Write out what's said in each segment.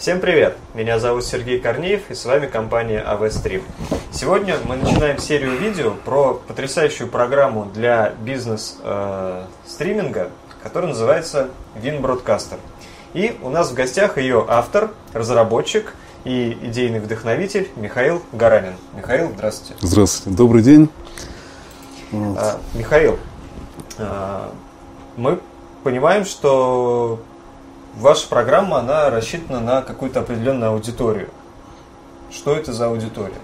Всем привет! Меня зовут Сергей Корнеев и с вами компания AV Stream. Сегодня мы начинаем серию видео про потрясающую программу для бизнес-стриминга, которая называется Win Broadcaster. И у нас в гостях ее автор, разработчик и идейный вдохновитель Михаил Гаранин. Михаил, здравствуйте. Здравствуйте, добрый день. Вот. А, Михаил, а, мы понимаем, что ваша программа, она рассчитана на какую-то определенную аудиторию. Что это за аудитория?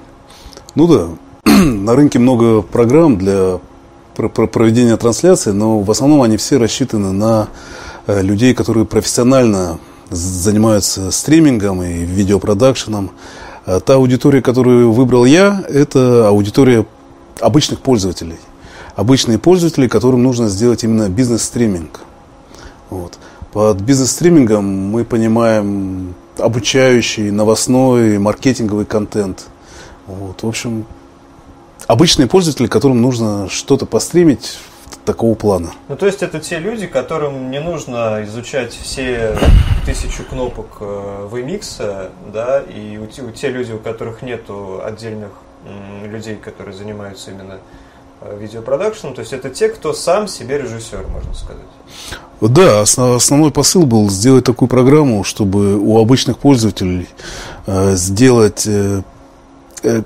Ну да, на рынке много программ для проведения трансляции, но в основном они все рассчитаны на э, людей, которые профессионально занимаются стримингом и видеопродакшеном. А та аудитория, которую выбрал я, это аудитория обычных пользователей. Обычные пользователи, которым нужно сделать именно бизнес-стриминг. Вот. Под бизнес-стримингом мы понимаем обучающий, новостной, маркетинговый контент. Вот, в общем, обычные пользователи, которым нужно что-то постримить такого плана. Ну, то есть это те люди, которым не нужно изучать все тысячу кнопок э, VMix, да, и у те, у те люди, у которых нету отдельных людей, которые занимаются именно Э, видеопродакшн, то есть это те, кто сам себе режиссер, можно сказать. Да, основной посыл был сделать такую программу, чтобы у обычных пользователей э, сделать э,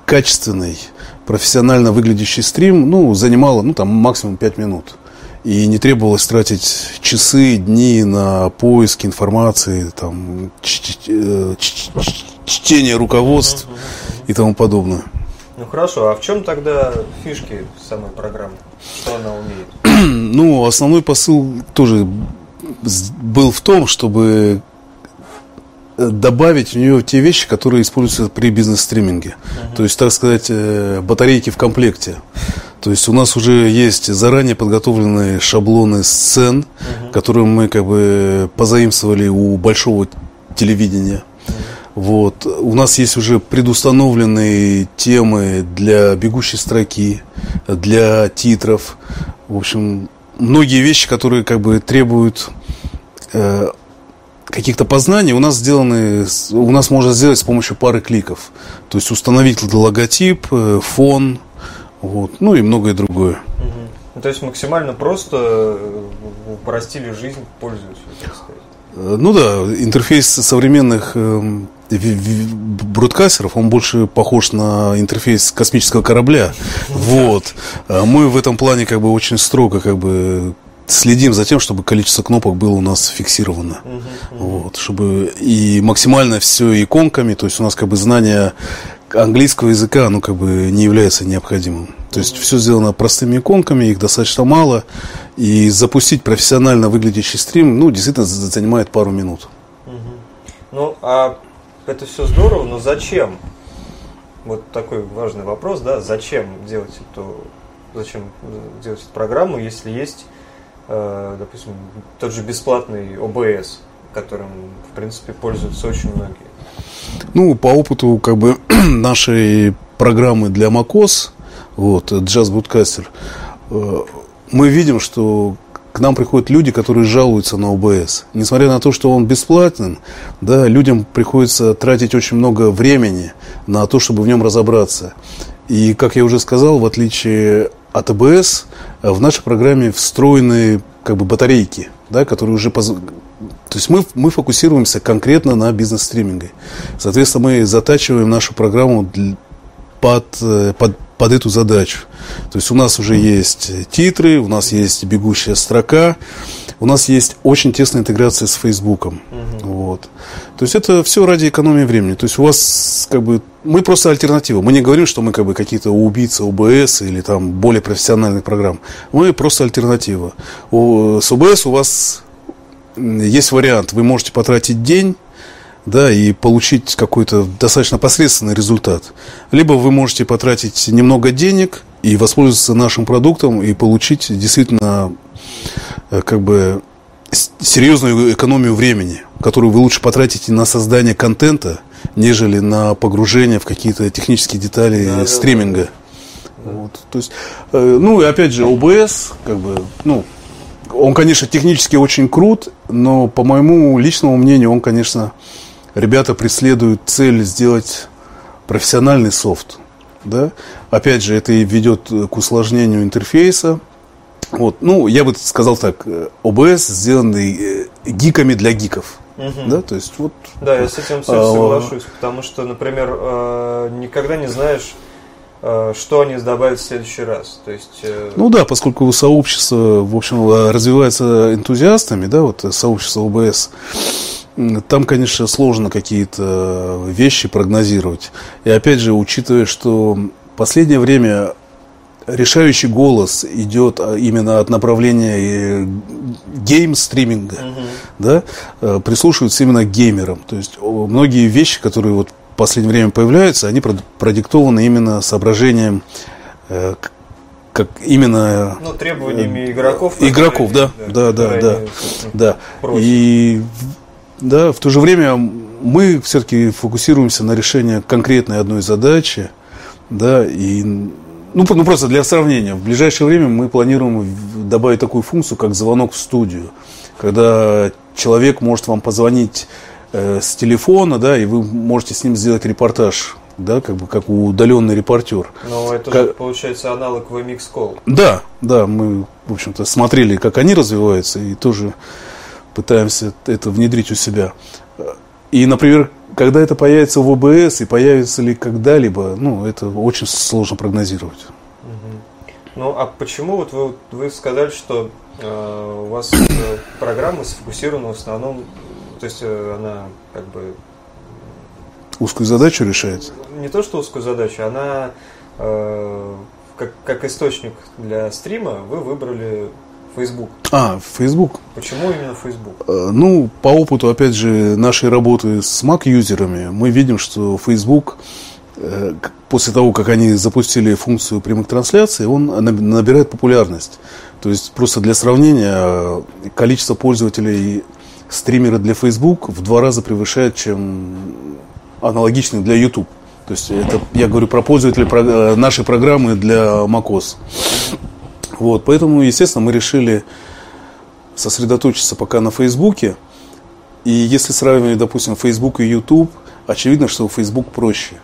качественный, профессионально выглядящий стрим, ну, занимало, ну, там, максимум 5 минут. И не требовалось тратить часы, дни на поиск информации, там, чтение руководств и тому подобное. Ну хорошо, а в чем тогда фишки самой программы? Что она умеет? ну, основной посыл тоже был в том, чтобы э, добавить в нее те вещи, которые используются при бизнес-стриминге. Uh-huh. То есть, так сказать, э, батарейки в комплекте. То есть у нас уже есть заранее подготовленные шаблоны сцен, uh-huh. которые мы как бы позаимствовали у большого телевидения. Вот. У нас есть уже предустановленные темы для бегущей строки, для титров. В общем, многие вещи, которые как бы требуют э, каких-то познаний, у нас сделаны, у нас можно сделать с помощью пары кликов. То есть установить логотип, э, фон, вот, ну и многое другое. Угу. То есть максимально просто э, упростили жизнь пользователю, так сказать. Э, ну да, интерфейс современных эм, бродкастеров, он больше похож на интерфейс космического корабля. Вот. А мы в этом плане как бы очень строго как бы следим за тем, чтобы количество кнопок было у нас фиксировано. Вот, чтобы и максимально все иконками, то есть у нас как бы знание английского языка, оно как бы не является необходимым. То есть все сделано простыми иконками, их достаточно мало. И запустить профессионально выглядящий стрим, ну, действительно занимает пару минут. Ну, а это все здорово, но зачем? Вот такой важный вопрос, да, зачем делать эту, зачем делать эту программу, если есть, э, допустим, тот же бесплатный ОБС, которым, в принципе, пользуются очень многие. Ну, по опыту как бы нашей программы для macOS, вот, Jazz Broadcaster, э, мы видим, что к нам приходят люди, которые жалуются на ОБС. Несмотря на то, что он бесплатен, да, людям приходится тратить очень много времени на то, чтобы в нем разобраться. И, как я уже сказал, в отличие от ОБС, в нашей программе встроены как бы батарейки, да, которые уже поз... То есть мы, мы фокусируемся конкретно на бизнес-стриминге. Соответственно, мы затачиваем нашу программу под, э, под под эту задачу. То есть у нас уже есть титры, у нас есть бегущая строка, у нас есть очень тесная интеграция с Фейсбуком. Угу. Вот. То есть это все ради экономии времени. То есть у вас как бы мы просто альтернатива. Мы не говорим, что мы как бы какие-то убийцы ОБС или там более профессиональных программ. Мы просто альтернатива. У, с ОБС у вас есть вариант. Вы можете потратить день да, и получить какой-то достаточно посредственный результат. Либо вы можете потратить немного денег и воспользоваться нашим продуктом и получить действительно э, как бы серьезную экономию времени, которую вы лучше потратите на создание контента, нежели на погружение в какие-то технические детали да, стриминга. Да, да. Вот, то есть, э, ну и опять же, OBS, как бы, ну, он, конечно, технически очень крут, но по моему личному мнению, он, конечно, ребята преследуют цель сделать профессиональный софт. Да? Опять же, это и ведет к усложнению интерфейса. Вот. Ну, я бы сказал так, OBS сделанный гиками для гиков. Мгм. Да, то есть вот Да, я с этим со- А, соглашусь, потому что, например, э, никогда не знаешь, э, что они добавят в следующий раз. То есть, э, Ну да, поскольку сообщество, в общем, развивается энтузиастами, да, вот сообщество OBS, там, конечно, сложно какие-то вещи прогнозировать. И опять же, учитывая, что в последнее время решающий голос идет а, именно от направления э, гейм-стриминга, мгм. да, э, прислушиваются именно к геймерам. То есть многие вещи, которые вот в последнее время появляются, они прод- продиктованы именно соображением, э, как именно ну, требованиями игроков. игроков, да, да, да, да. собственно, Да. просят. И да, в то же время мы все-таки фокусируемся на решении конкретной одной задачи, да, и ну, ну, просто для сравнения, в ближайшее время мы планируем добавить такую функцию, как звонок в студию, когда человек может вам позвонить э, с телефона, да, и вы можете с ним сделать репортаж, да, как бы как удаленный репортер. Но это Как- же, получается, аналог VMix Call. Да, да, мы, в общем-то, смотрели, как они развиваются, и тоже пытаемся это внедрить у себя. И, например, когда это появится в ОБС и появится ли когда-либо, ну, это очень сложно прогнозировать. Ну, а почему вот вы, вы сказали, что э, у вас э, программа сфокусирована в основном, то есть э, она как бы Узкую задачу решает. не то что узкую задачу, она э, как, как источник для стрима вы выбрали Facebook. А, Facebook. Почему именно Facebook? Э, Ну, по опыту, опять же, нашей работы с Mac-юзерами, мы видим, что Facebook, э, после того, как они запустили функцию прямых трансляций, он наб- набирает популярность. То есть, просто для сравнения, количество пользователей стримера для Facebook в два раза превышает, чем аналогичный для YouTube. То есть, это я говорю про пользователей про- э, нашей программы для macOS. Вот, поэтому, естественно, мы решили сосредоточиться пока на Фейсбуке. И если сравнивать, допустим, Facebook и YouTube, очевидно, что Facebook проще.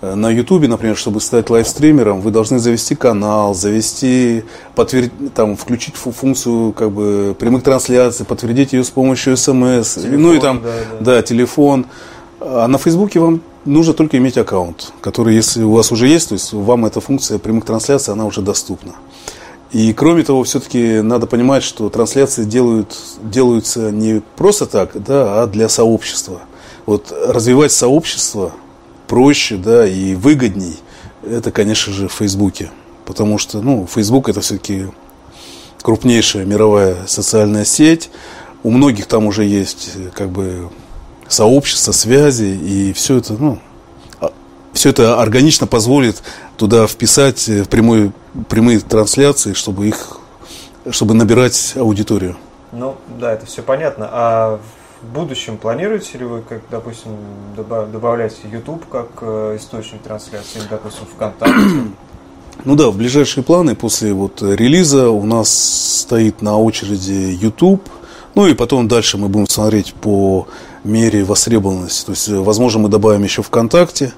Э, На YouTube, например, чтобы стать лайвстримером, вы должны завести канал, завести, подтвердить, там, включить фу- функцию как бы, прямых трансляций, подтвердить ее с помощью смс, Телефон, ну и там, да, да. да, телефон. А на Фейсбуке вам нужно только иметь аккаунт, который, если у вас уже есть, то есть вам эта функция прямых трансляций, она уже доступна. И кроме того, все-таки надо понимать, что трансляции делают, делаются не просто так, да, а для сообщества. Вот развивать сообщество проще, да, и выгодней, это, конечно же, в Фейсбуке. Потому что, ну, Фейсбук это все-таки крупнейшая мировая социальная сеть. У многих там уже есть, э, как бы, сообщества, связи, и все это, ну, все это органично позволит туда вписать э, прямой, прямые трансляции, чтобы их, чтобы набирать аудиторию. Ну, да, это все понятно. А в будущем планируете ли вы, как, допустим, доба- добавлять YouTube как э, источник трансляции, или, допустим, ВКонтакте? Ну да, в ближайшие планы после вот релиза у нас стоит на очереди YouTube. Ну и потом дальше мы будем смотреть по мере востребованности. То есть, э, возможно, мы добавим еще ВКонтакте.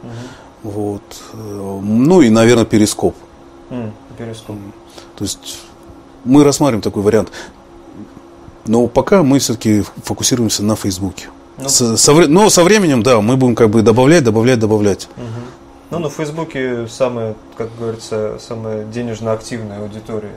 Вот. Э, Ну и, наверное, Перископ. М, Перископ. То есть мы рассматриваем такой вариант. Но пока мы все-таки фокусируемся на Фейсбуке. Ну. Со- со но со временем, да, мы будем как бы добавлять, добавлять, добавлять. Ну, на Фейсбуке самая, как говорится, самая денежно активная аудитория.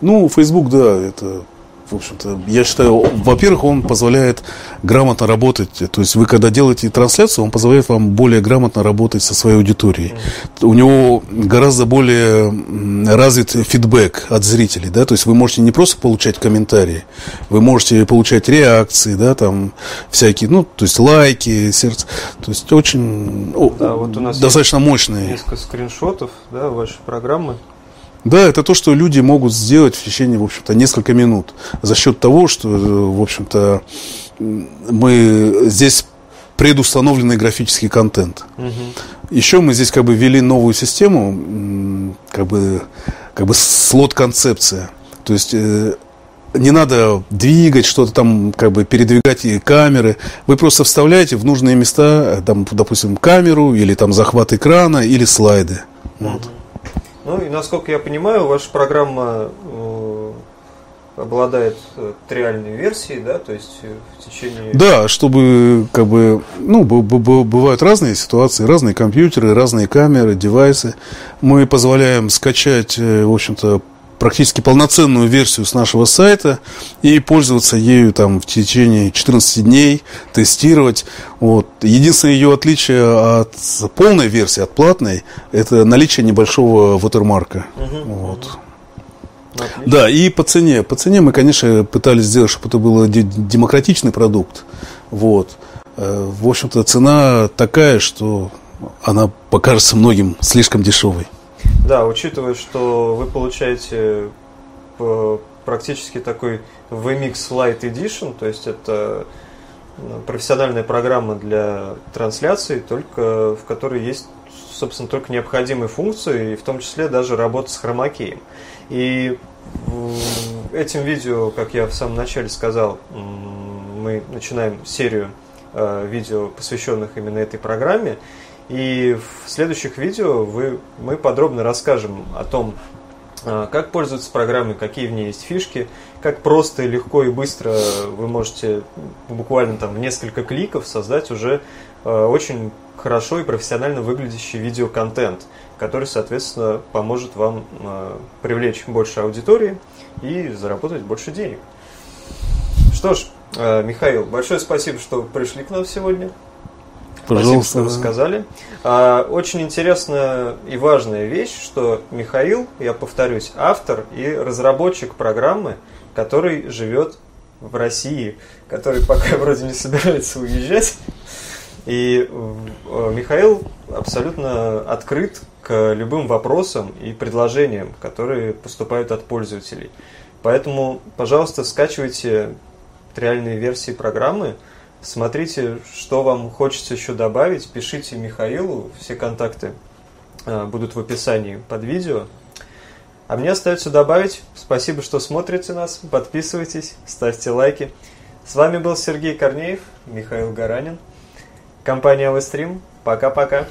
Ну, Facebook, да, это, в общем-то, я считаю, во-первых, он позволяет грамотно работать. То есть вы, когда делаете трансляцию, он позволяет вам более грамотно работать со своей аудиторией. У него гораздо более развит фидбэк от зрителей, да, то есть вы можете не просто получать комментарии, вы можете получать реакции, да, там всякие, ну, то есть лайки, сердце, то есть очень о, Да, вот у нас достаточно мощные. Несколько скриншотов, да, вашей программы. Да, это то, что люди могут сделать в течение, в общем-то, несколько минут. За счет того, что, э, в общем-то, мы здесь предустановленный графический контент. Еще мы здесь как бы ввели новую систему, как бы, как бы слот-концепция. То есть э, не надо двигать что-то там, как бы передвигать камеры. Вы просто вставляете в нужные места, там, допустим, камеру или там захват экрана или слайды. Вот. Ну и насколько я понимаю, ваша программа э, обладает э, триальной версией, да, то есть э, в течение... Да, чтобы, как бы, ну, бывают разные ситуации, разные компьютеры, разные камеры, девайсы. Мы позволяем скачать, в общем-то, практически полноценную версию с нашего сайта и пользоваться ею там в течение 14 дней, тестировать. Вот. Единственное ее отличие от полной версии, от платной, это наличие небольшого watermark. Угу, вот. Отлично. Да, и по цене. По цене мы, конечно, пытались сделать, чтобы это был демократичный продукт. Вот. Э, в общем-то, цена такая, что она покажется многим слишком дешевой. Да, учитывая, что вы получаете э, практически такой VMix Lite Edition, то есть это ну, профессиональная программа для трансляции, только в которой есть, собственно, только необходимые функции, и в том числе даже работа с хромакеем. И этим видео, как я в самом начале сказал, мы начинаем серию э, видео, посвященных именно этой программе. И в следующих видео вы, мы подробно расскажем о том, а, как пользоваться программой, какие в ней есть фишки, как просто, легко и быстро вы можете буквально там несколько кликов создать уже а, очень хорошо и профессионально выглядящий видеоконтент, который, соответственно, поможет вам а, привлечь больше аудитории и заработать больше денег. Что ж, Михаил, большое спасибо, что пришли к нам сегодня. Пожалуйста. Спасибо, что рассказали. А, очень интересная и важная вещь, что Михаил, я повторюсь, автор и разработчик программы, который живет в России, который пока вроде не собирается уезжать. И э, Михаил абсолютно открыт к любым вопросам и предложениям, которые поступают от пользователей. Поэтому, пожалуйста, скачивайте реальные версии программы – Смотрите, что вам хочется еще добавить, пишите Михаилу, все контакты а, будут в описании под видео. А мне остается добавить, спасибо, что смотрите нас, подписывайтесь, ставьте лайки. С вами был Сергей Корнеев, Михаил Гаранин, компания Авестрим. Пока-пока.